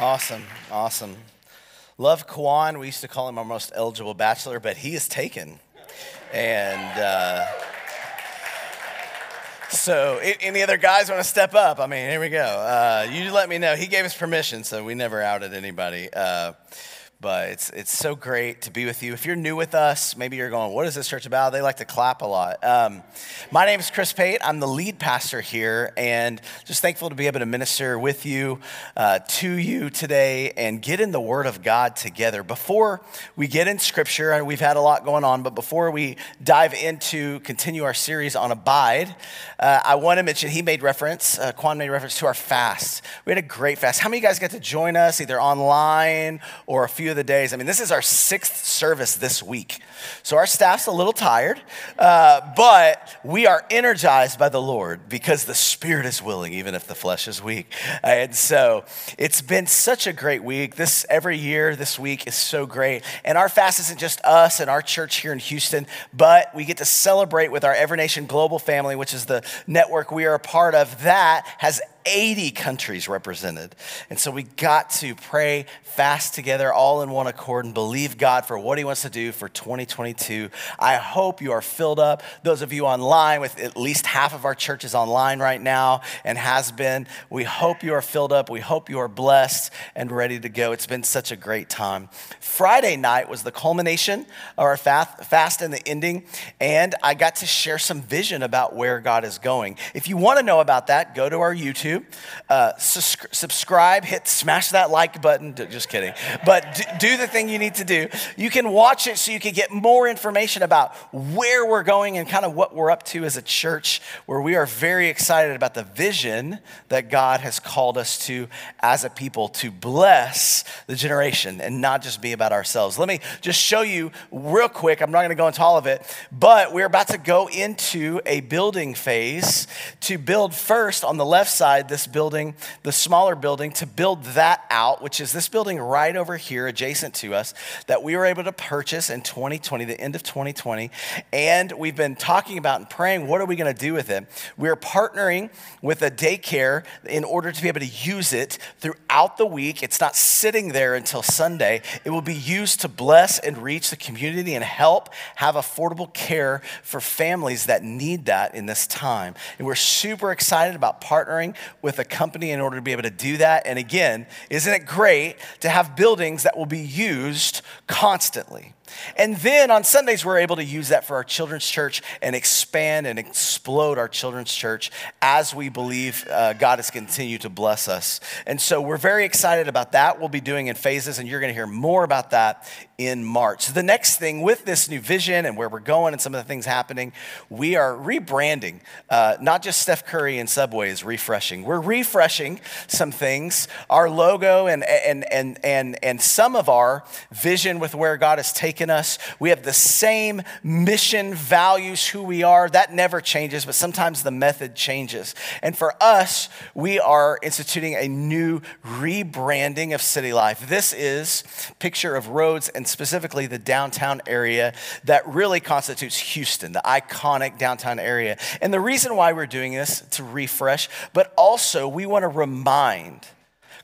Awesome, awesome. Love Kwan. We used to call him our most eligible bachelor, but he is taken. And uh, so, any other guys want to step up? I mean, here we go. Uh, you let me know. He gave us permission, so we never outed anybody. Uh, but it's, it's so great to be with you. If you're new with us, maybe you're going, What is this church about? They like to clap a lot. Um, my name is Chris Pate. I'm the lead pastor here, and just thankful to be able to minister with you, uh, to you today, and get in the Word of God together. Before we get in Scripture, and we've had a lot going on, but before we dive into continue our series on Abide, uh, I want to mention he made reference, uh, Quan made reference to our fast. We had a great fast. How many of you guys got to join us either online or a few of the days. I mean, this is our sixth service this week. So our staff's a little tired, uh, but we are energized by the Lord because the spirit is willing, even if the flesh is weak. And so it's been such a great week. This every year, this week is so great. And our fast isn't just us and our church here in Houston, but we get to celebrate with our Every Nation Global family, which is the network we are a part of. That has 80 countries represented. And so we got to pray, fast together, all in one accord, and believe God for what He wants to do for 2022. I hope you are filled up. Those of you online, with at least half of our churches online right now and has been, we hope you are filled up. We hope you are blessed and ready to go. It's been such a great time. Friday night was the culmination of our fast and the ending, and I got to share some vision about where God is going. If you want to know about that, go to our YouTube Uh, subscribe, hit, smash that like button. Just kidding. But do the thing you need to do. You can watch it so you can get more information about where we're going and kind of what we're up to as a church, where we are very excited about the vision that God has called us to as a people to bless the generation and not just be about ourselves. Let me just show you real quick. I'm not going to go into all of it, but we're about to go into a building phase to build first on the left side this building, the smaller building, to build that out, which is this building right over here adjacent to us that we were able to purchase in 2020, the end of 2020. And we've been talking about and praying, what are we going to do with it? We're partnering with a daycare in order to be able to use it throughout the week. It's not sitting there until Sunday. It will be used to bless and reach the community and help have affordable care for families that need that in this time. And we're super excited about partnering with a company in order to be able to do that. And again, isn't it great to have buildings that will be used constantly? And then on Sundays, we're able to use that for our children's church and expand and explode our children's church as we believe uh, God has continued to bless us. And so we're very excited about that. We'll be doing in phases, and you're going to hear more about that in March. So the next thing with this new vision and where we're going and some of the things happening, we are rebranding. Uh, not just Steph Curry and Subway is refreshing. We're refreshing some things. Our logo and and and and and some of our vision with where God has taken us. We have the same mission, values, who we are. That never changes, but sometimes the method changes. And for us, we are instituting a new rebranding of city life. This is picture of roads and specifically the downtown area that really constitutes Houston, the iconic downtown area. And the reason why we're doing this to refresh, but also we want to remind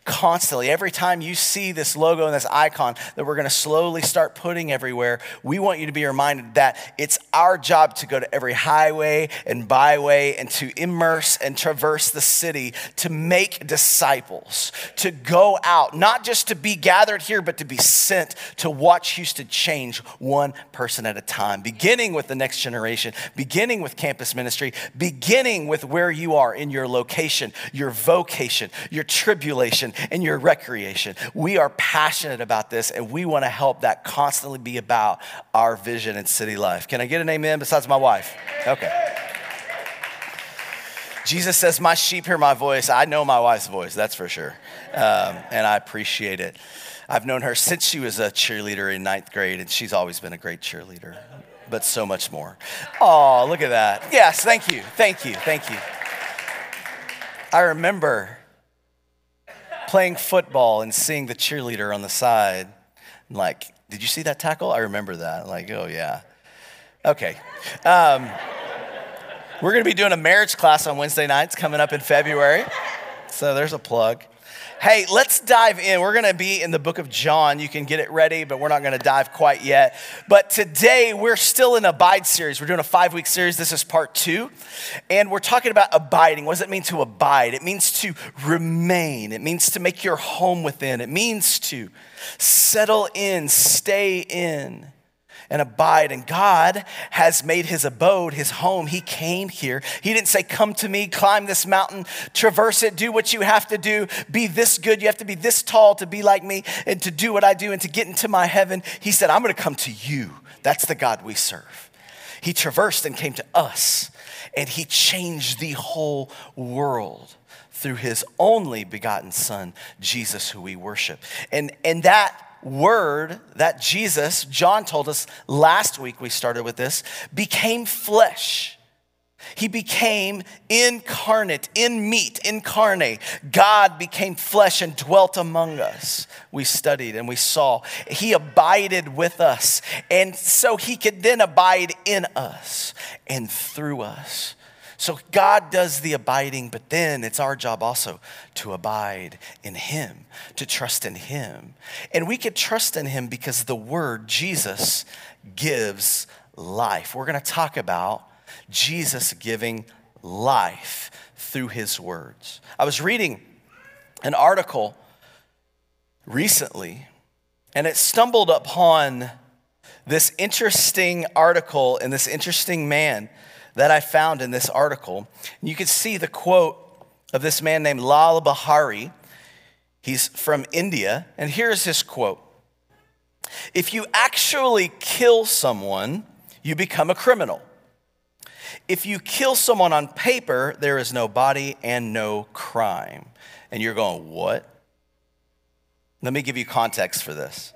constantly. Every time you see this logo and this icon that we're going to slowly start putting everywhere, we want you to be reminded that it's our job to go to every highway and byway and to immerse and traverse the city to make disciples, to go out, not just to be gathered here, but to be sent to watch Houston change one person at a time, beginning with the next generation, beginning with campus ministry, beginning with where you are in your location, your vocation, your tribulation, and your recreation. We are passionate about this and we want to help that constantly be about our vision in city life. Can I get an amen besides my wife? Okay. Jesus says, My sheep hear my voice. I know my wife's voice, that's for sure. Um, and I appreciate it. I've known her since she was a cheerleader in ninth grade, and she's always been a great cheerleader, but so much more. Oh, look at that. Yes, thank you. Thank you. Thank you. I remember playing football and seeing the cheerleader on the side. I'm Like, did you see that tackle? I remember that. I'm Like, oh, yeah. Okay. Um, we're going to be doing a marriage class on Wednesday nights coming up in February. So there's a plug. Hey, let's dive in. We're going to be in the book of John. You can get it ready, but we're not going to dive quite yet. But today, we're still in Abide series. We're doing a five week series. This is part two. And we're talking about abiding. What does it mean to abide? It means to remain, it means to make your home within, it means to settle in, stay in and abide. And God has made his abode, his home. He came here. He didn't say, Come to me, climb this mountain, traverse it, do what you have to do, be this good. You have to be this tall to be like me and to do what I do and to get into my heaven. He said, I'm going to come to you. That's the God we serve. He traversed and came to us, and he changed the whole world through his only begotten son, Jesus, who we worship. And, and that word that Jesus, John told us last week, we started with this, became flesh. He became incarnate, in meat, incarnate. God became flesh and dwelt among us. We studied and we saw. He abided with us. And so he could then abide in us and through us. So God does the abiding, but then it's our job also to abide in Him, to trust in Him. And we could trust in Him because the word Jesus gives life. We're going to talk about Jesus giving life through His words. I was reading an article recently, and it stumbled upon this interesting article and this interesting man that I found in this article. And You can see the quote of this man named Lal Bihari. He's from India, and here's his quote If you actually kill someone, you become a criminal. If you kill someone on paper, there is no body and no crime. And you're going, what? Let me give you context for this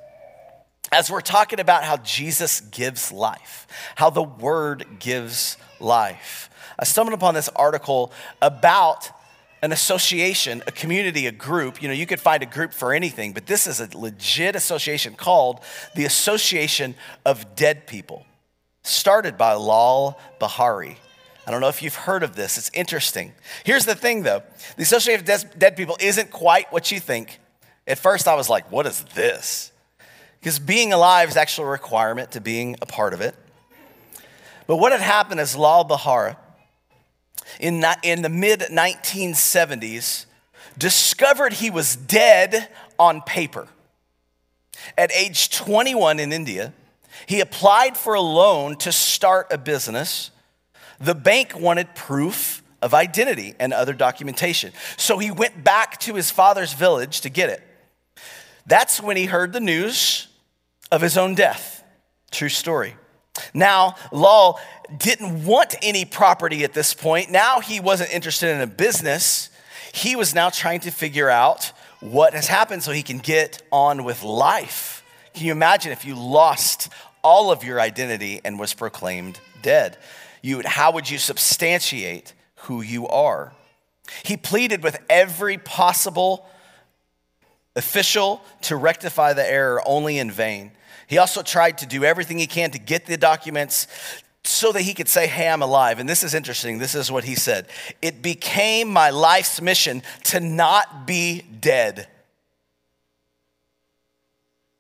as we're talking about how Jesus gives life, how the word gives life. I stumbled upon this article about an association, a community, a group. You know, you could find a group for anything, but this is a legit association called the Association of Dead People, started by Lal Bihari. I don't know if you've heard of this. It's interesting. Here's the thing, though the Association of Dead People isn't quite what you think. At first, I was like, what is this? Because being alive is actually a requirement to being a part of it. But what had happened is Lal Bahar, in, in the mid 1970s, discovered he was dead on paper. At age 21 in India, he applied for a loan to start a business. The bank wanted proof of identity and other documentation. So he went back to his father's village to get it. That's when he heard the news of his own death. True story. Now, Lal didn't want any property at this point. Now he wasn't interested in a business. He was now trying to figure out what has happened so he can get on with life. Can you imagine if you lost all of your identity and was proclaimed dead? You would, how would you substantiate who you are? He pleaded with every possible official to rectify the error, only in vain. He also tried to do everything he can to get the documents so that he could say, Hey, I'm alive. And this is interesting. This is what he said It became my life's mission to not be dead.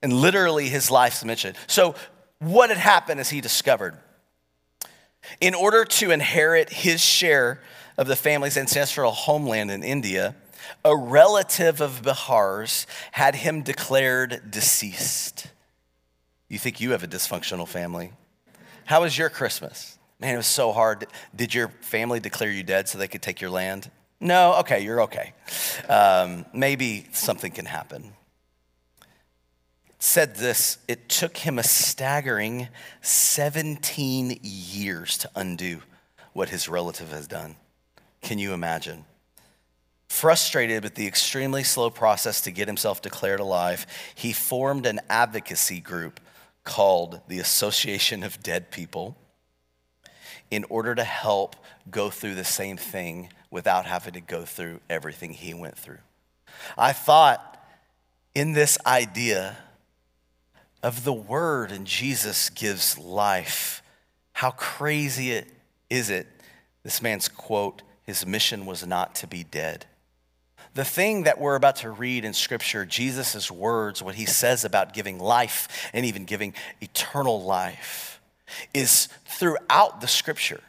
And literally his life's mission. So, what had happened as he discovered? In order to inherit his share of the family's ancestral homeland in India, a relative of Bihar's had him declared deceased. You think you have a dysfunctional family. How was your Christmas? Man, it was so hard. Did your family declare you dead so they could take your land? No? Okay, you're okay. Um, maybe something can happen. It said this it took him a staggering 17 years to undo what his relative has done. Can you imagine? Frustrated with the extremely slow process to get himself declared alive, he formed an advocacy group called the Association of Dead People in order to help go through the same thing without having to go through everything he went through. I thought in this idea of the word and Jesus gives life, how crazy it is it? This man's quote, his mission was not to be dead. The thing that we're about to read in Scripture, Jesus' words, what he says about giving life and even giving eternal life, is throughout the Scripture.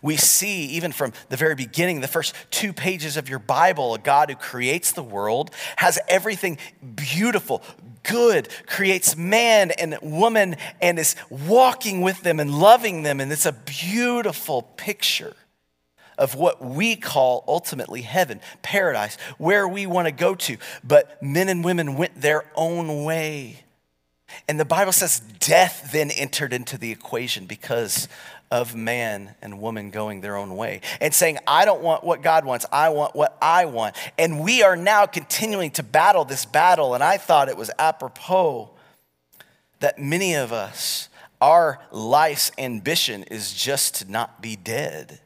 We see, even from the very beginning, the first two pages of your Bible, a God who creates the world, has everything beautiful, good, creates man and woman, and is walking with them and loving them. And it's a beautiful picture of what we call ultimately heaven, paradise, where we want to go to. But men and women went their own way. And the Bible says death then entered into the equation because of man and woman going their own way and saying, I don't want what God wants, I want what I want. And we are now continuing to battle this battle. And I thought it was apropos that many of us, our life's ambition is just to not be dead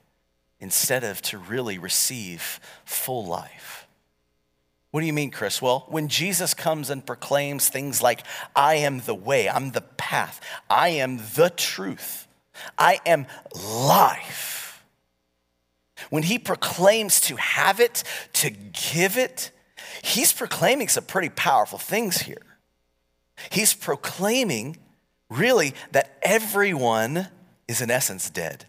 instead of to really receive full life. What do you mean, Chris? Well, when Jesus comes and proclaims things like, I am the way, I'm the path, I am the truth, I am life. When he proclaims to have it, to give it, he's proclaiming some pretty powerful things here. He's proclaiming really that everyone is in essence dead.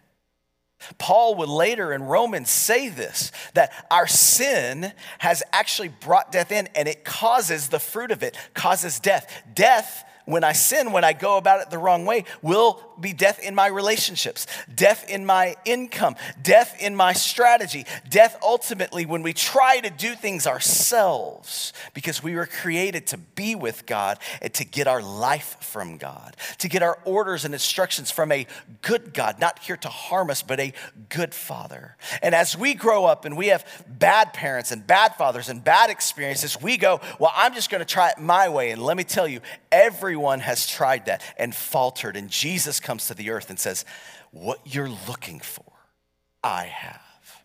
Paul would later in Romans say this that our sin has actually brought death in and it causes the fruit of it, causes death. Death when I sin, when I go about it the wrong way, will be death in my relationships, death in my income, death in my strategy, death ultimately when we try to do things ourselves because we were created to be with God and to get our life from God, to get our orders and instructions from a good God, not here to harm us, but a good Father. And as we grow up and we have bad parents and bad fathers and bad experiences, we go, Well, I'm just going to try it my way. And let me tell you, every Everyone has tried that and faltered. And Jesus comes to the earth and says, What you're looking for, I have.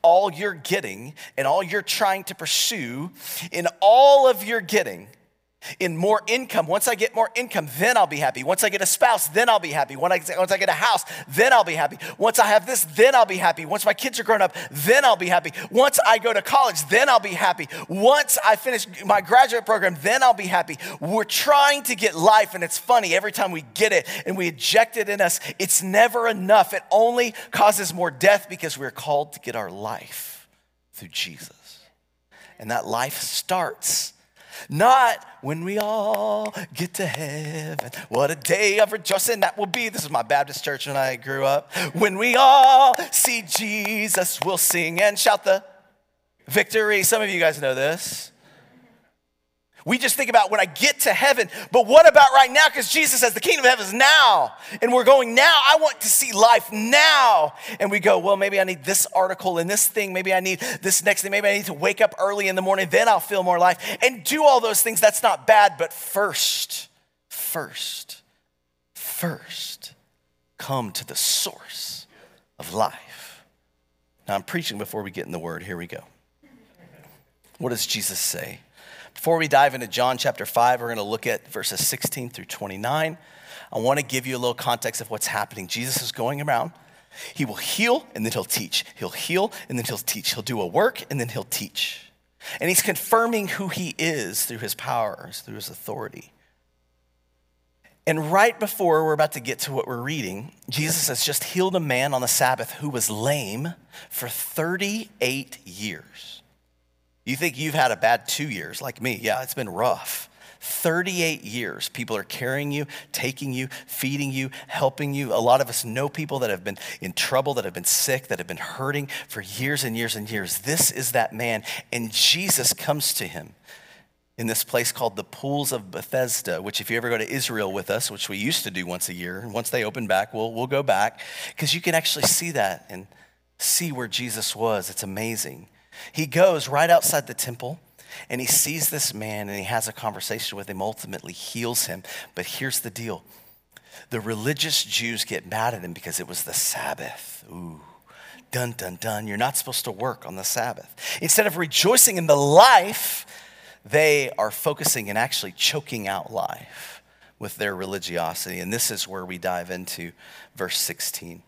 All you're getting and all you're trying to pursue, in all of your getting, in more income. Once I get more income, then I'll be happy. Once I get a spouse, then I'll be happy. Once I, get a house, then I'll be happy. Once I have this, then I'll be happy. Once my kids are grown up, then I'll be happy. Once I go to college, then I'll be happy. Once I finish my graduate program, then I'll be happy. We're trying to get life, and it's funny every time we get it and we eject it in us, it's never enough. It only causes more death because we're called to get our life through Jesus. And that life starts not when we all get to heaven. What a day of rejoicing that will be. This is my Baptist church when I grew up. When we all see Jesus, we'll sing and shout the victory. Some of you guys know this. We just think about when I get to heaven, but what about right now? Because Jesus says the kingdom of heaven is now, and we're going now. I want to see life now. And we go, well, maybe I need this article and this thing. Maybe I need this next thing. Maybe I need to wake up early in the morning, then I'll feel more life. And do all those things. That's not bad, but first, first, first, come to the source of life. Now, I'm preaching before we get in the word. Here we go. What does Jesus say? Before we dive into John chapter 5, we're going to look at verses 16 through 29. I want to give you a little context of what's happening. Jesus is going around. He will heal and then he'll teach. He'll heal and then he'll teach. He'll do a work and then he'll teach. And he's confirming who he is through his powers, through his authority. And right before we're about to get to what we're reading, Jesus has just healed a man on the Sabbath who was lame for 38 years. You think you've had a bad two years like me? Yeah, it's been rough. 38 years, people are carrying you, taking you, feeding you, helping you. A lot of us know people that have been in trouble, that have been sick, that have been hurting for years and years and years. This is that man, and Jesus comes to him in this place called the Pools of Bethesda, which, if you ever go to Israel with us, which we used to do once a year, once they open back, we'll, we'll go back because you can actually see that and see where Jesus was. It's amazing. He goes right outside the temple and he sees this man and he has a conversation with him, ultimately heals him. But here's the deal the religious Jews get mad at him because it was the Sabbath. Ooh. Dun, dun, dun. You're not supposed to work on the Sabbath. Instead of rejoicing in the life, they are focusing and actually choking out life with their religiosity. And this is where we dive into verse 16.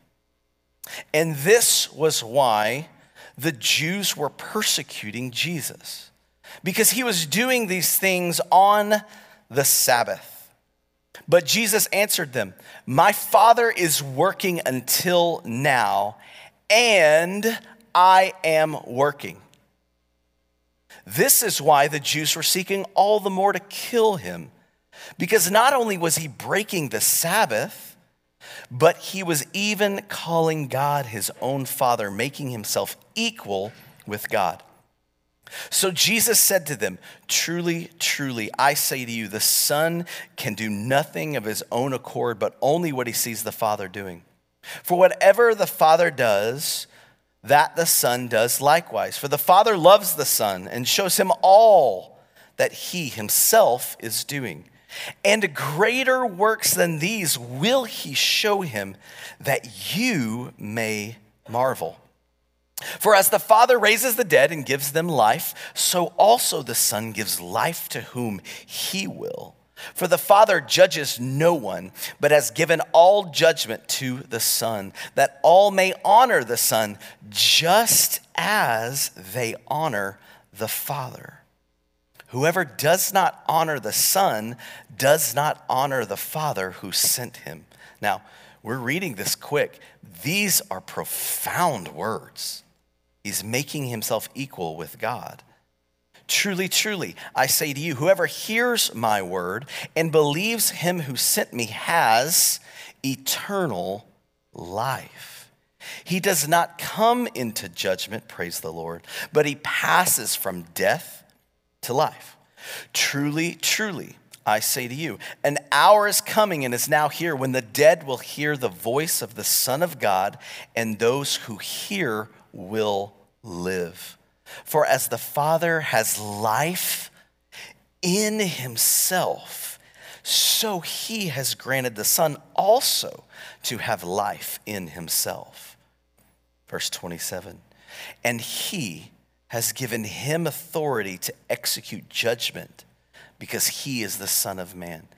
And this was why the Jews were persecuting Jesus because he was doing these things on the Sabbath. But Jesus answered them, My Father is working until now, and I am working. This is why the Jews were seeking all the more to kill him, because not only was he breaking the Sabbath, but he was even calling God his own Father, making himself equal with God. So Jesus said to them, Truly, truly, I say to you, the Son can do nothing of his own accord, but only what he sees the Father doing. For whatever the Father does, that the Son does likewise. For the Father loves the Son and shows him all that he himself is doing. And greater works than these will he show him, that you may marvel. For as the Father raises the dead and gives them life, so also the Son gives life to whom he will. For the Father judges no one, but has given all judgment to the Son, that all may honor the Son just as they honor the Father. Whoever does not honor the Son does not honor the Father who sent him. Now, we're reading this quick. These are profound words. He's making himself equal with God. Truly, truly, I say to you, whoever hears my word and believes him who sent me has eternal life. He does not come into judgment, praise the Lord, but he passes from death to life. Truly, truly, I say to you, an hour is coming and is now here when the dead will hear the voice of the Son of God, and those who hear will live. For as the Father has life in himself, so he has granted the Son also to have life in himself. Verse 27 And he has given him authority to execute judgment because he is the Son of Man.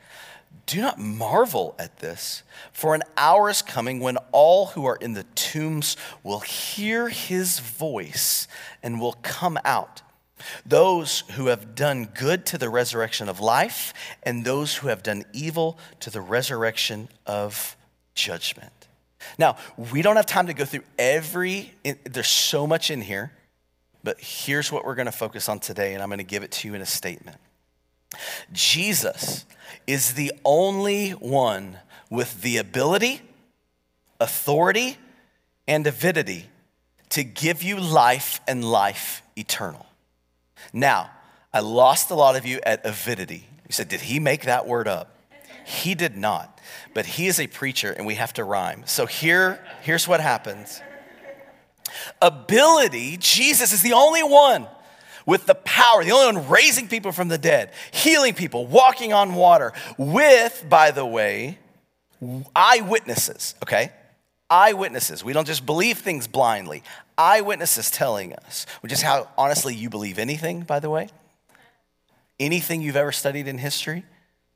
Do not marvel at this, for an hour is coming when all who are in the tombs will hear his voice and will come out. Those who have done good to the resurrection of life, and those who have done evil to the resurrection of judgment. Now, we don't have time to go through every, there's so much in here, but here's what we're going to focus on today, and I'm going to give it to you in a statement. Jesus is the only one with the ability, authority, and avidity to give you life and life eternal. Now, I lost a lot of you at avidity. You said, Did he make that word up? He did not, but he is a preacher and we have to rhyme. So here, here's what happens. Ability, Jesus is the only one with the power, the only one raising people from the dead, healing people, walking on water, with, by the way, eyewitnesses, okay? Eyewitnesses. We don't just believe things blindly. Eyewitnesses telling us, which is how honestly you believe anything, by the way. Anything you've ever studied in history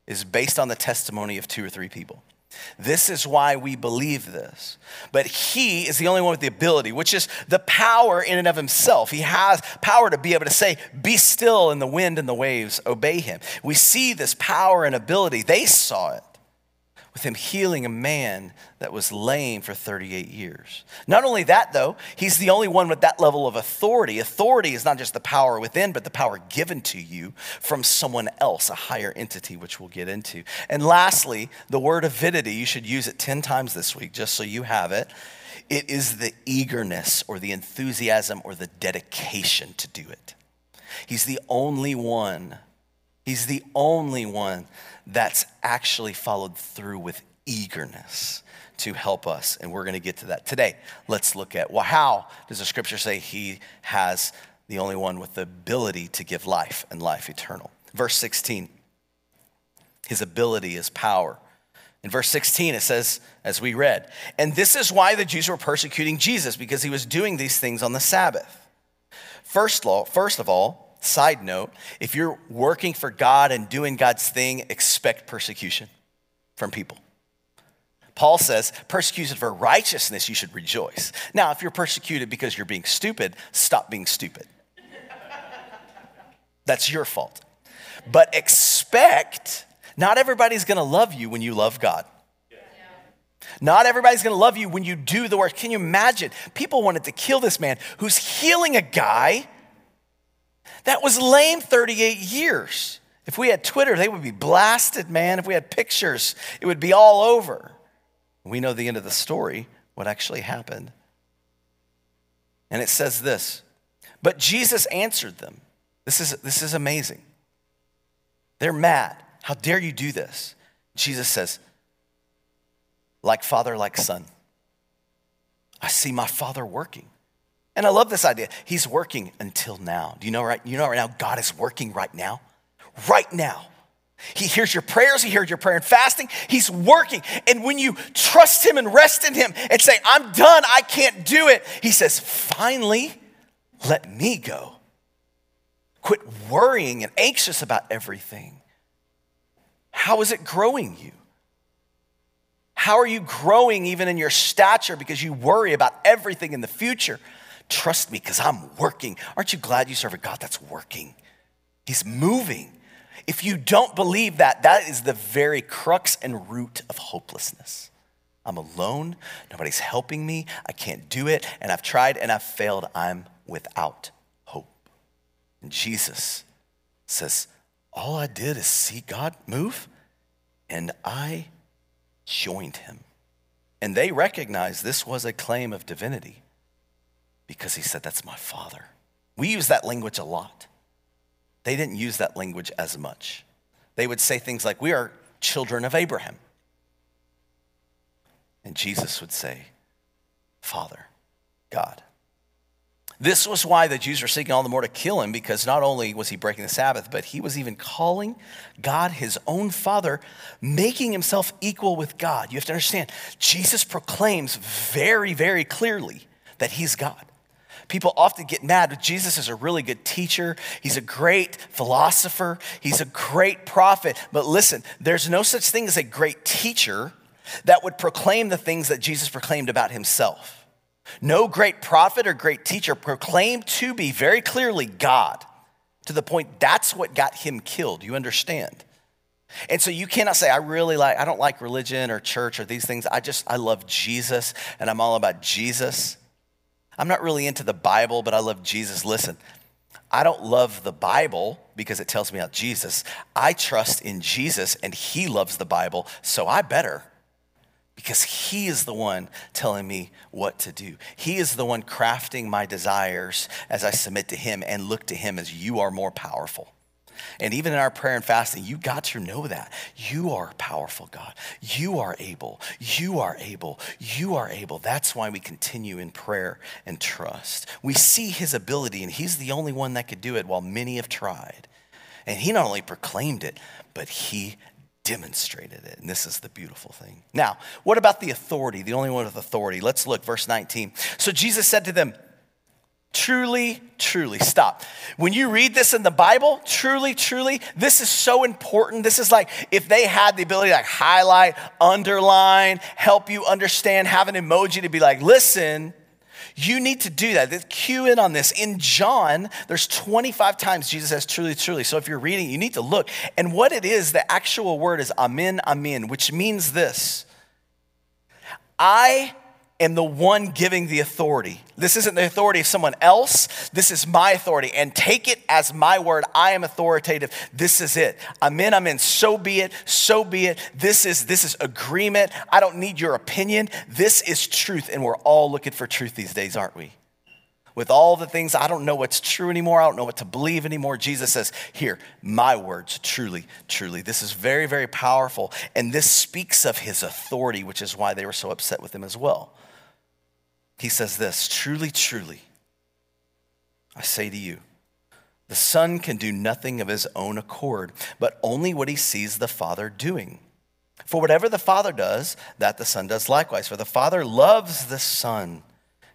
is based on the testimony of two or three people. This is why we believe this. But he is the only one with the ability, which is the power in and of himself. He has power to be able to say, Be still, in the wind and the waves obey him. We see this power and ability. They saw it with him healing a man that was lame for 38 years. Not only that, though, he's the only one with that level of authority. Authority is not just the power within, but the power given to you from someone else, a higher entity, which we'll get into. And lastly, the word avidity, you should use it 10 times this week just so you have it. It is the eagerness or the enthusiasm or the dedication to do it. He's the only one. He's the only one that's actually followed through with eagerness to help us. And we're going to get to that today. Let's look at well, how does the scripture say he has the only one with the ability to give life and life eternal? Verse 16, his ability is power. In verse 16, it says, as we read, and this is why the Jews were persecuting Jesus, because he was doing these things on the Sabbath. First, law, first of all, Side note if you're working for God and doing God's thing, expect persecution from people. Paul says, persecuted for righteousness, you should rejoice. Now, if you're persecuted because you're being stupid, stop being stupid. That's your fault. But expect not everybody's gonna love you when you love God. Not everybody's gonna love you when you do the work. Can you imagine? People wanted to kill this man who's healing a guy that was lame 38 years. If we had Twitter, they would be blasted, man. If we had pictures, it would be all over. We know the end of the story, what actually happened. And it says this But Jesus answered them. This is, this is amazing. They're mad. How dare you do this? Jesus says, like father, like son. I see my father working. And I love this idea. He's working until now. Do you know right? You know right now, God is working right now. Right now. He hears your prayers, he hears your prayer and fasting. He's working. And when you trust him and rest in him and say, I'm done, I can't do it, he says, finally, let me go. Quit worrying and anxious about everything. How is it growing you? How are you growing even in your stature because you worry about everything in the future? Trust me, because I'm working. Aren't you glad you serve a God that's working? He's moving. If you don't believe that, that is the very crux and root of hopelessness. I'm alone. Nobody's helping me. I can't do it. And I've tried and I've failed. I'm without hope. And Jesus says, All I did is see God move, and I joined him. And they recognized this was a claim of divinity because he said, That's my father. We use that language a lot. They didn't use that language as much. They would say things like, We are children of Abraham. And Jesus would say, Father, God. This was why the Jews were seeking all the more to kill him, because not only was he breaking the Sabbath, but he was even calling God his own Father, making himself equal with God. You have to understand, Jesus proclaims very, very clearly that he's God. People often get mad, but Jesus is a really good teacher. He's a great philosopher. He's a great prophet. But listen, there's no such thing as a great teacher that would proclaim the things that Jesus proclaimed about himself. No great prophet or great teacher proclaimed to be very clearly God to the point that's what got him killed. You understand? And so you cannot say, I really like, I don't like religion or church or these things. I just, I love Jesus and I'm all about Jesus. I'm not really into the Bible, but I love Jesus. Listen, I don't love the Bible because it tells me about Jesus. I trust in Jesus and he loves the Bible, so I better because He is the one telling me what to do. He is the one crafting my desires as I submit to Him and look to Him as you are more powerful. And even in our prayer and fasting, you got to know that. You are powerful, God. You are able. You are able. You are able. That's why we continue in prayer and trust. We see His ability, and He's the only one that could do it while many have tried. And He not only proclaimed it, but He demonstrated it. And this is the beautiful thing. Now, what about the authority, the only one with authority? Let's look, verse 19. So Jesus said to them, Truly, truly, stop. When you read this in the Bible, truly, truly, this is so important. This is like if they had the ability to like highlight, underline, help you understand, have an emoji to be like, listen, you need to do that. Cue in on this. In John, there's 25 times Jesus says truly, truly. So if you're reading, you need to look. And what it is, the actual word is amen, amen, which means this I am the one giving the authority. This isn't the authority of someone else. This is my authority. And take it as my word. I am authoritative. This is it. I'm in, I'm in. So be it. So be it. This is this is agreement. I don't need your opinion. This is truth. And we're all looking for truth these days, aren't we? With all the things, I don't know what's true anymore. I don't know what to believe anymore. Jesus says, Here, my words, truly, truly. This is very, very powerful. And this speaks of his authority, which is why they were so upset with him as well he says this Truly, truly, I say to you, the Son can do nothing of his own accord, but only what he sees the Father doing. For whatever the Father does, that the Son does likewise. For the Father loves the Son,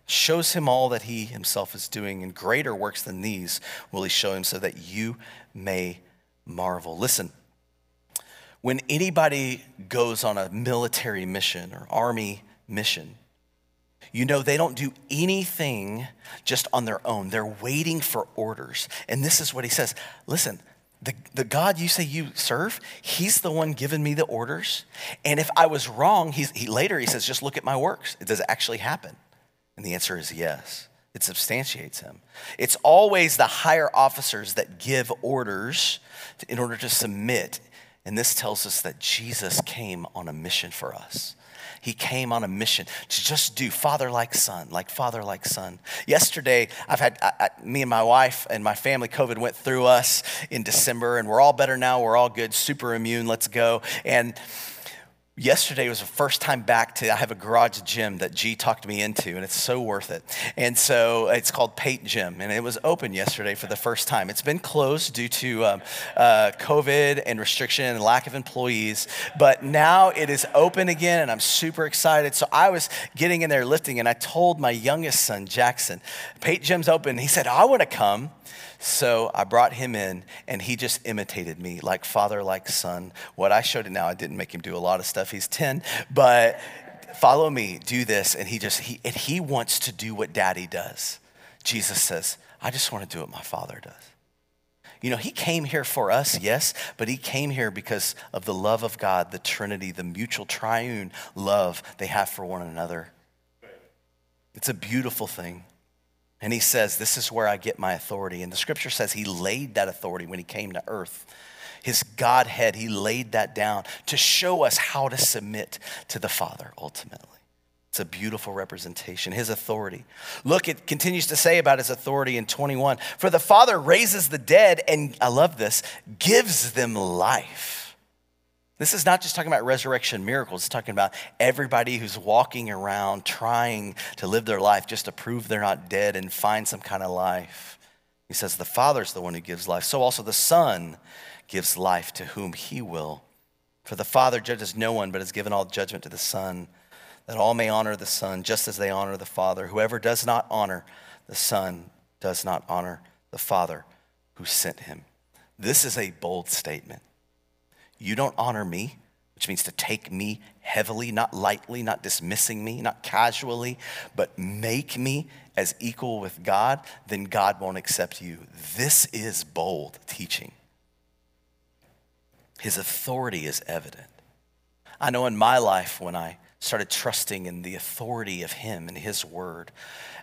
shows him all that he himself is doing, and greater works than these will he show him, so that you may marvel. Listen, when anybody goes on a military mission or army mission, you know they don't do anything just on their own. They're waiting for orders. And this is what he says Listen, the, the God you say you serve, he's the one giving me the orders. And if I was wrong, he's, he, later he says, just look at my works. It does it actually happen? And the answer is yes. It substantiates him. It's always the higher officers that give orders in order to submit. And this tells us that Jesus came on a mission for us. He came on a mission to just do father like son, like father like son. Yesterday, I've had I, I, me and my wife and my family, COVID went through us in December, and we're all better now. We're all good, super immune. Let's go. And yesterday was the first time back to i have a garage gym that g talked me into and it's so worth it. And so it's called pate gym and it was open yesterday for the first time. It's been closed due to um, uh, covid and restriction and lack of employees but now it is open again and i'm super excited. So i was getting in there lifting and i told my youngest son jackson pate gym's open. He said i want to come so I brought him in, and he just imitated me like father, like son. What I showed him now, I didn't make him do a lot of stuff. He's 10, but follow me, do this. And he just, he, and he wants to do what daddy does. Jesus says, I just want to do what my father does. You know, he came here for us, yes, but he came here because of the love of God, the Trinity, the mutual triune love they have for one another. It's a beautiful thing. And he says, This is where I get my authority. And the scripture says he laid that authority when he came to earth. His Godhead, he laid that down to show us how to submit to the Father ultimately. It's a beautiful representation, his authority. Look, it continues to say about his authority in 21 For the Father raises the dead, and I love this, gives them life. This is not just talking about resurrection miracles, it's talking about everybody who's walking around trying to live their life just to prove they're not dead and find some kind of life. He says, The Father's the one who gives life. So also the Son gives life to whom he will. For the Father judges no one, but has given all judgment to the Son, that all may honor the Son just as they honor the Father. Whoever does not honor the Son does not honor the Father who sent him. This is a bold statement. You don't honor me, which means to take me heavily, not lightly, not dismissing me, not casually, but make me as equal with God, then God won't accept you. This is bold teaching. His authority is evident. I know in my life when I started trusting in the authority of Him and His Word.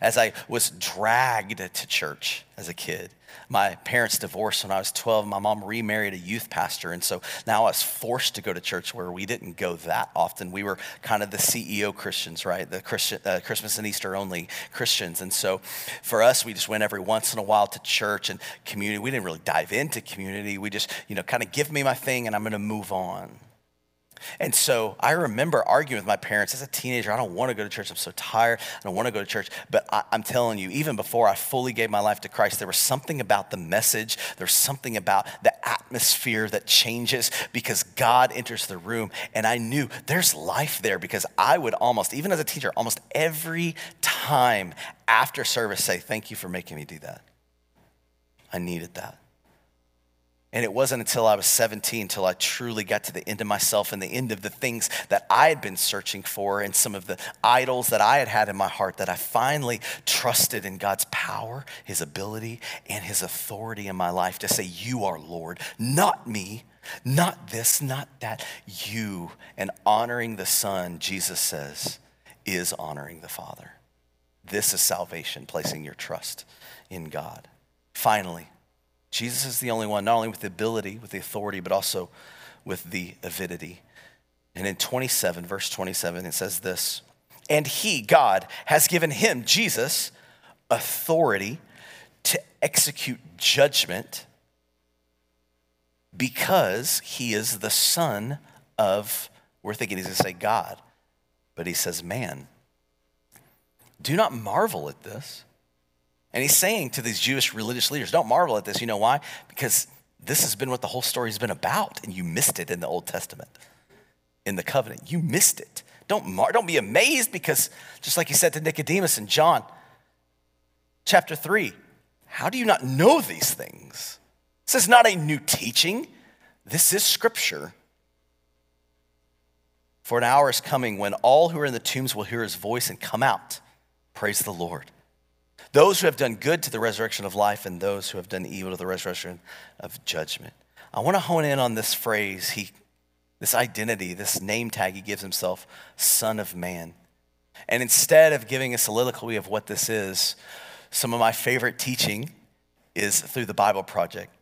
As I was dragged to church as a kid, my parents divorced when I was 12. My mom remarried a youth pastor. And so now I was forced to go to church where we didn't go that often. We were kind of the CEO Christians, right? The Christian, uh, Christmas and Easter only Christians. And so for us, we just went every once in a while to church and community. We didn't really dive into community. We just, you know, kind of give me my thing and I'm going to move on. And so I remember arguing with my parents as a teenager. I don't want to go to church. I'm so tired. I don't want to go to church. But I, am telling you, even before I fully gave my life to Christ, there was something about the message. There's something about the atmosphere that changes because God enters the room. And I knew there's life there because I would almost, even as a teacher, almost every time after service say, Thank you for making me do that. I needed that. And it wasn't until I was 17 until I truly got to the end of myself and the end of the things that I had been searching for and some of the idols that I had had in my heart that I finally trusted in God's power, His ability, and His authority in my life to say, You are Lord, not me, not this, not that, you. And honoring the Son, Jesus says, is honoring the Father. This is salvation, placing your trust in God. Finally, Jesus is the only one, not only with the ability, with the authority, but also with the avidity. And in 27, verse 27, it says this And he, God, has given him, Jesus, authority to execute judgment because he is the son of, we're thinking he's going to say God, but he says man. Do not marvel at this. And he's saying to these Jewish religious leaders, don't marvel at this. You know why? Because this has been what the whole story has been about, and you missed it in the Old Testament, in the covenant. You missed it. Don't, mar- don't be amazed because, just like he said to Nicodemus in John chapter 3, how do you not know these things? This is not a new teaching, this is scripture. For an hour is coming when all who are in the tombs will hear his voice and come out. Praise the Lord. Those who have done good to the resurrection of life, and those who have done evil to the resurrection of judgment. I want to hone in on this phrase, he, this identity, this name tag he gives himself, Son of Man. And instead of giving a soliloquy of what this is, some of my favorite teaching is through the Bible Project.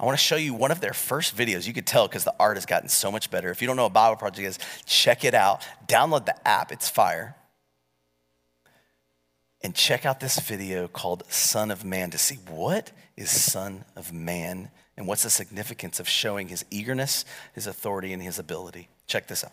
I want to show you one of their first videos. You could tell because the art has gotten so much better. If you don't know what Bible Project is, check it out. Download the app, it's fire. And check out this video called Son of Man to see what is Son of Man and what's the significance of showing his eagerness, his authority, and his ability. Check this out.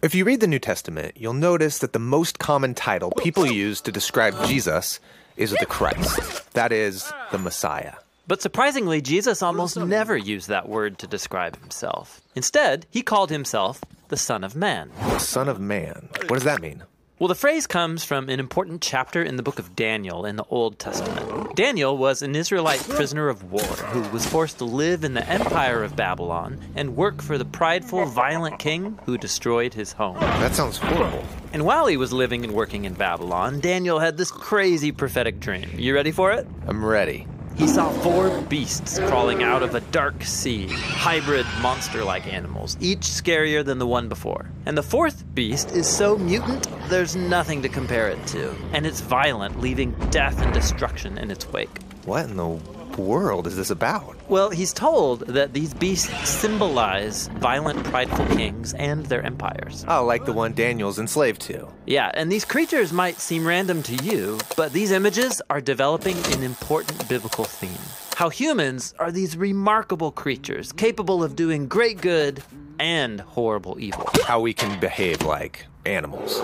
If you read the New Testament, you'll notice that the most common title people use to describe Jesus is the Christ. That is, the Messiah. But surprisingly, Jesus almost never used that word to describe himself. Instead, he called himself the Son of Man. The Son of Man. What does that mean? Well, the phrase comes from an important chapter in the book of Daniel in the Old Testament. Daniel was an Israelite prisoner of war who was forced to live in the empire of Babylon and work for the prideful, violent king who destroyed his home. That sounds horrible. And while he was living and working in Babylon, Daniel had this crazy prophetic dream. You ready for it? I'm ready. He saw four beasts crawling out of a dark sea, hybrid monster like animals, each scarier than the one before. And the fourth beast is so mutant, there's nothing to compare it to. And it's violent, leaving death and destruction in its wake. What in the world is this about? Well, he's told that these beasts symbolize violent, prideful kings and their empires. Oh, like the one Daniel's enslaved to. Yeah, and these creatures might seem random to you, but these images are developing an important biblical theme. How humans are these remarkable creatures capable of doing great good and horrible evil. How we can behave like animals.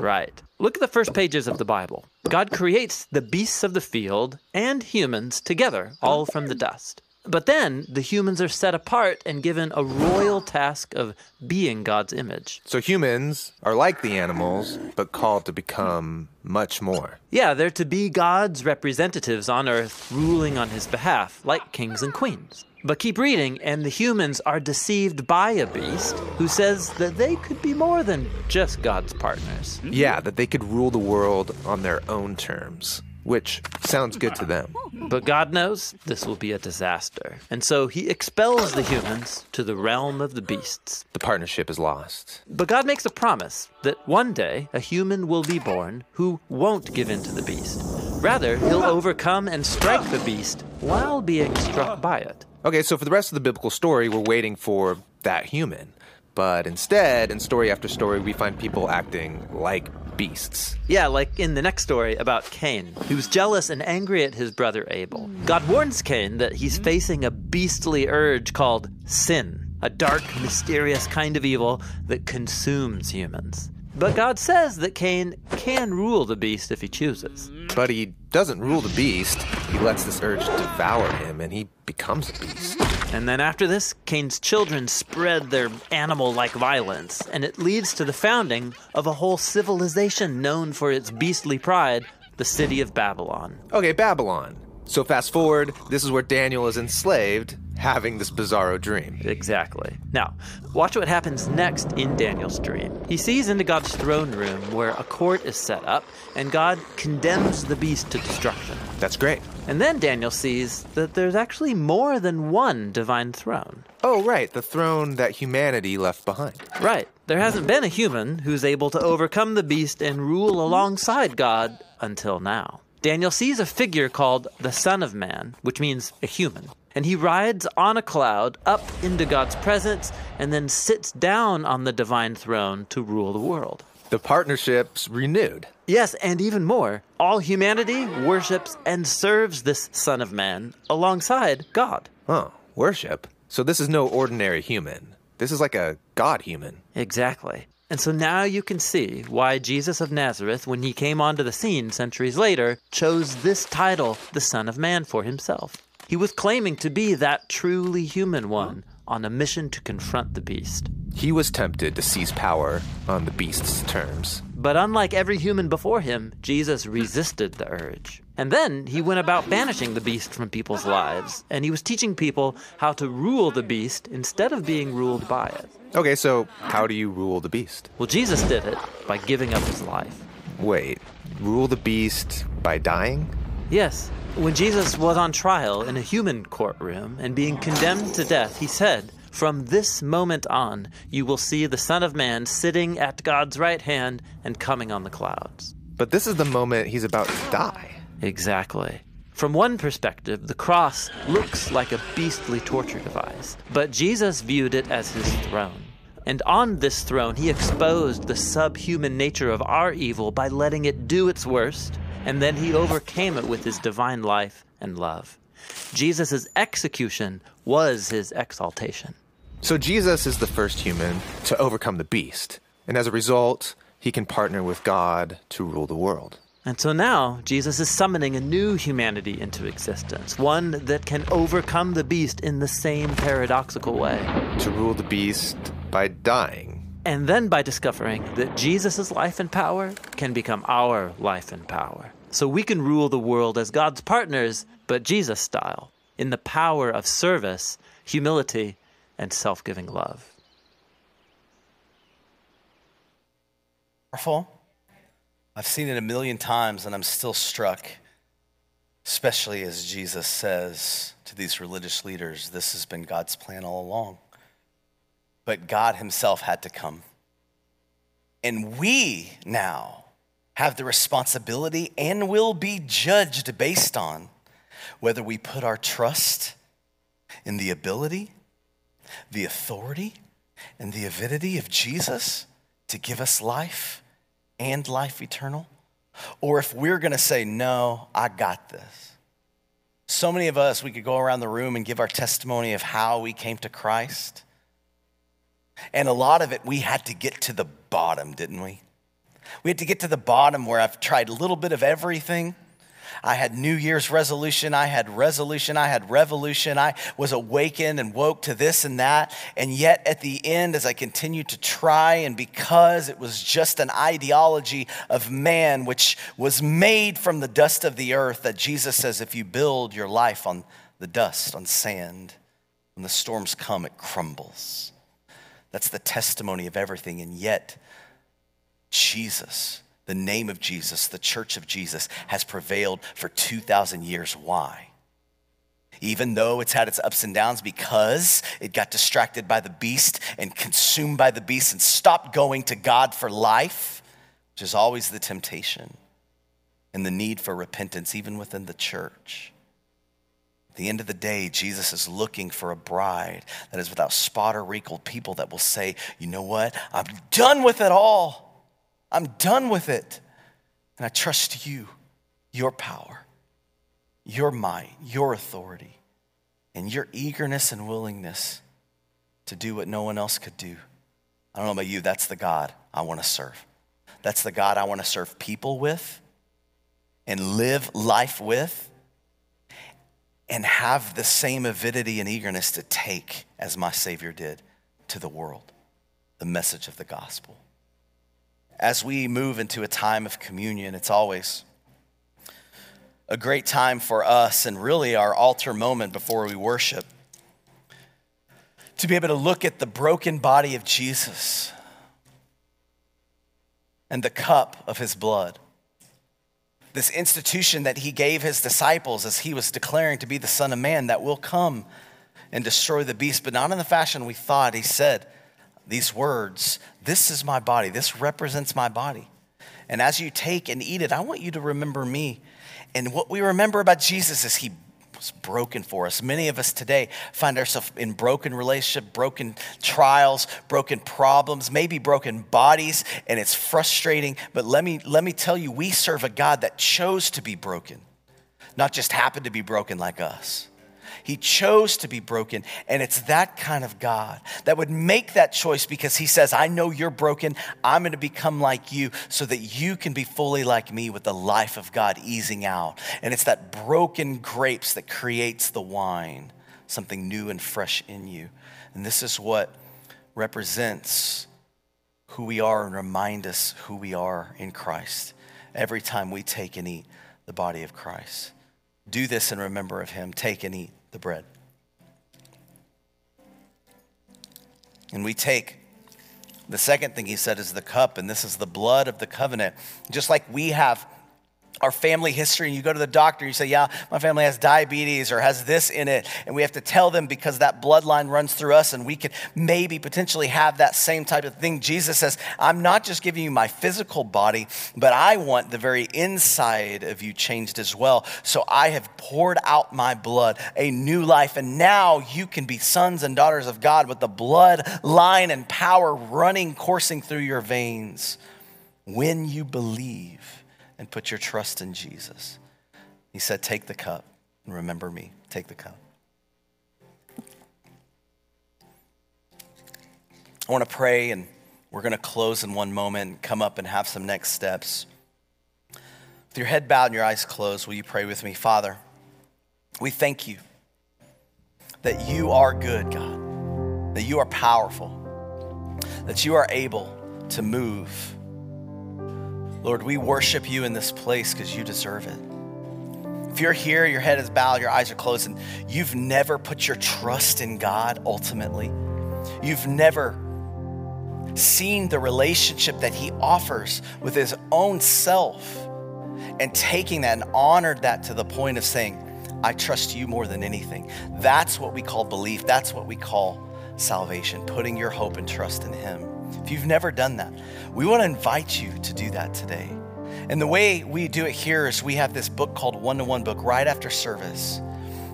Right. Look at the first pages of the Bible. God creates the beasts of the field and humans together, all from the dust. But then the humans are set apart and given a royal task of being God's image. So humans are like the animals, but called to become much more. Yeah, they're to be God's representatives on earth, ruling on his behalf, like kings and queens. But keep reading, and the humans are deceived by a beast who says that they could be more than just God's partners. Yeah, that they could rule the world on their own terms, which sounds good to them. But God knows this will be a disaster. And so he expels the humans to the realm of the beasts. The partnership is lost. But God makes a promise that one day a human will be born who won't give in to the beast. Rather, he'll overcome and strike the beast while being struck by it. Okay, so for the rest of the biblical story, we're waiting for that human. But instead, in story after story, we find people acting like beasts. Yeah, like in the next story about Cain, who's jealous and angry at his brother Abel. God warns Cain that he's facing a beastly urge called sin, a dark, mysterious kind of evil that consumes humans. But God says that Cain can rule the beast if he chooses. But he doesn't rule the beast. He lets this urge devour him, and he becomes a beast. And then after this, Cain's children spread their animal like violence, and it leads to the founding of a whole civilization known for its beastly pride, the city of Babylon. Okay, Babylon. So fast forward, this is where Daniel is enslaved, having this bizarro dream. Exactly. Now, watch what happens next in Daniel's dream. He sees into God's throne room where a court is set up, and God condemns the beast to destruction. That's great. And then Daniel sees that there's actually more than one divine throne. Oh, right, the throne that humanity left behind. Right. There hasn't been a human who's able to overcome the beast and rule alongside God until now. Daniel sees a figure called the Son of Man, which means a human. And he rides on a cloud up into God's presence and then sits down on the divine throne to rule the world. The partnership's renewed. Yes, and even more. All humanity worships and serves this Son of Man alongside God. Oh, worship? So this is no ordinary human. This is like a God human. Exactly. And so now you can see why Jesus of Nazareth, when he came onto the scene centuries later, chose this title, the Son of Man, for himself. He was claiming to be that truly human one on a mission to confront the beast. He was tempted to seize power on the beast's terms. But unlike every human before him, Jesus resisted the urge. And then he went about banishing the beast from people's lives, and he was teaching people how to rule the beast instead of being ruled by it. Okay, so how do you rule the beast? Well, Jesus did it by giving up his life. Wait, rule the beast by dying? Yes, when Jesus was on trial in a human courtroom and being condemned to death, he said, From this moment on, you will see the Son of Man sitting at God's right hand and coming on the clouds. But this is the moment he's about to die. Exactly. From one perspective, the cross looks like a beastly torture device, but Jesus viewed it as his throne. And on this throne, he exposed the subhuman nature of our evil by letting it do its worst, and then he overcame it with his divine life and love. Jesus' execution was his exaltation. So Jesus is the first human to overcome the beast, and as a result, he can partner with God to rule the world. And so now, Jesus is summoning a new humanity into existence, one that can overcome the beast in the same paradoxical way. To rule the beast by dying. And then by discovering that Jesus' life and power can become our life and power. So we can rule the world as God's partners, but Jesus style, in the power of service, humility, and self giving love. Powerful. I've seen it a million times and I'm still struck, especially as Jesus says to these religious leaders, this has been God's plan all along. But God Himself had to come. And we now have the responsibility and will be judged based on whether we put our trust in the ability, the authority, and the avidity of Jesus to give us life and life eternal, or if we're to say, No, I got this. So many of us, we could go around the room and give our testimony of how we came to Christ. And a lot of it, we had to get to the bottom, didn't we? We had to get to the bottom where I've tried a little bit of everything I had New Year's resolution. I had resolution. I had revolution. I was awakened and woke to this and that. And yet, at the end, as I continued to try, and because it was just an ideology of man, which was made from the dust of the earth, that Jesus says, if you build your life on the dust, on sand, when the storms come, it crumbles. That's the testimony of everything. And yet, Jesus, the name of Jesus, the church of Jesus, has prevailed for 2,000 years. Why? Even though it's had its ups and downs because it got distracted by the beast and consumed by the beast and stopped going to God for life, which is always the temptation and the need for repentance, even within the church. The end of the day, Jesus is looking for a bride that is without spot or wrinkle, people that will say, you know what? I'm done with it all. I'm done with it. And I trust you, your power, your might, your authority, and your eagerness and willingness to do what no one else could do. I don't know about you, that's the God I want to serve. That's the God I want to serve people with and live life with and have the same avidity and eagerness to take as my Savior did to the world the message of the gospel as we move into a time of communion, it's always a great time for us and really our altar moment before we worship to be able to look at the broken body of Jesus and the cup of his blood. This institution that he gave his disciples as he was declaring to be the Son of Man that will come and destroy the beast, but not in the fashion we thought. He said, these words, This is my body, this represents my body. And as you take and eat it, I want you to remember me. And what we remember about Jesus is he was broken for us. Many of us today find ourselves in broken relationship, broken trials, broken problems, maybe broken bodies, and it's frustrating. But let me let me tell you, we serve a God that chose to be broken, not just happened to be broken like us. He chose to be broken. And it's that kind of God that would make that choice because He says, I know you're broken. I'm going to become like you so that you can be fully like me with the life of God easing out. And it's that broken grapes that creates the wine, something new and fresh in you. And this is what represents who we are and remind us who we are in Christ every time we take and eat the body of Christ. Do this in remember of him. Take and eat the bread. And we take the second thing he said is the cup, and this is the blood of the covenant. Just like we have our family history and you go to the doctor you say yeah my family has diabetes or has this in it and we have to tell them because that bloodline runs through us and we could maybe potentially have that same type of thing. Jesus says i'm not just giving you my physical body but i want the very inside of you changed as well. So i have poured out my blood a new life and now you can be sons and daughters of god with the blood line and power running coursing through your veins. When you believe and put your trust in Jesus. He said, Take the cup and remember me. Take the cup. I want to pray, and we're going to close in one moment and come up and have some next steps. With your head bowed and your eyes closed, will you pray with me? Father, we thank you that you are good, God, that you are powerful, that you are able to move Lord, we worship you in this place because you deserve it. If you're here, your head is bowed, your eyes are closed, and you've never put your trust in God ultimately, you've never seen the relationship that He offers with His own self and taking that and honored that to the point of saying, I trust you more than anything. That's what we call belief. That's what we call salvation, putting your hope and trust in Him. If you've never done that, we want to invite you to do that today. And the way we do it here is we have this book called One to One Book right after service.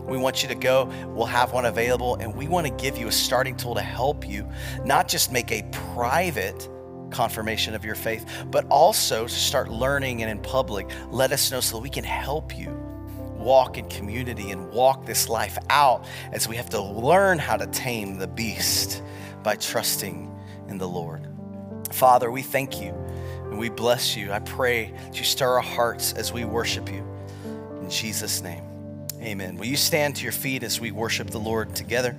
We want you to go, we'll have one available, and we want to give you a starting tool to help you not just make a private confirmation of your faith, but also to start learning and in public. Let us know so that we can help you walk in community and walk this life out as we have to learn how to tame the beast by trusting in the Lord. Father, we thank you and we bless you. I pray that you stir our hearts as we worship you. In Jesus' name, amen. Will you stand to your feet as we worship the Lord together?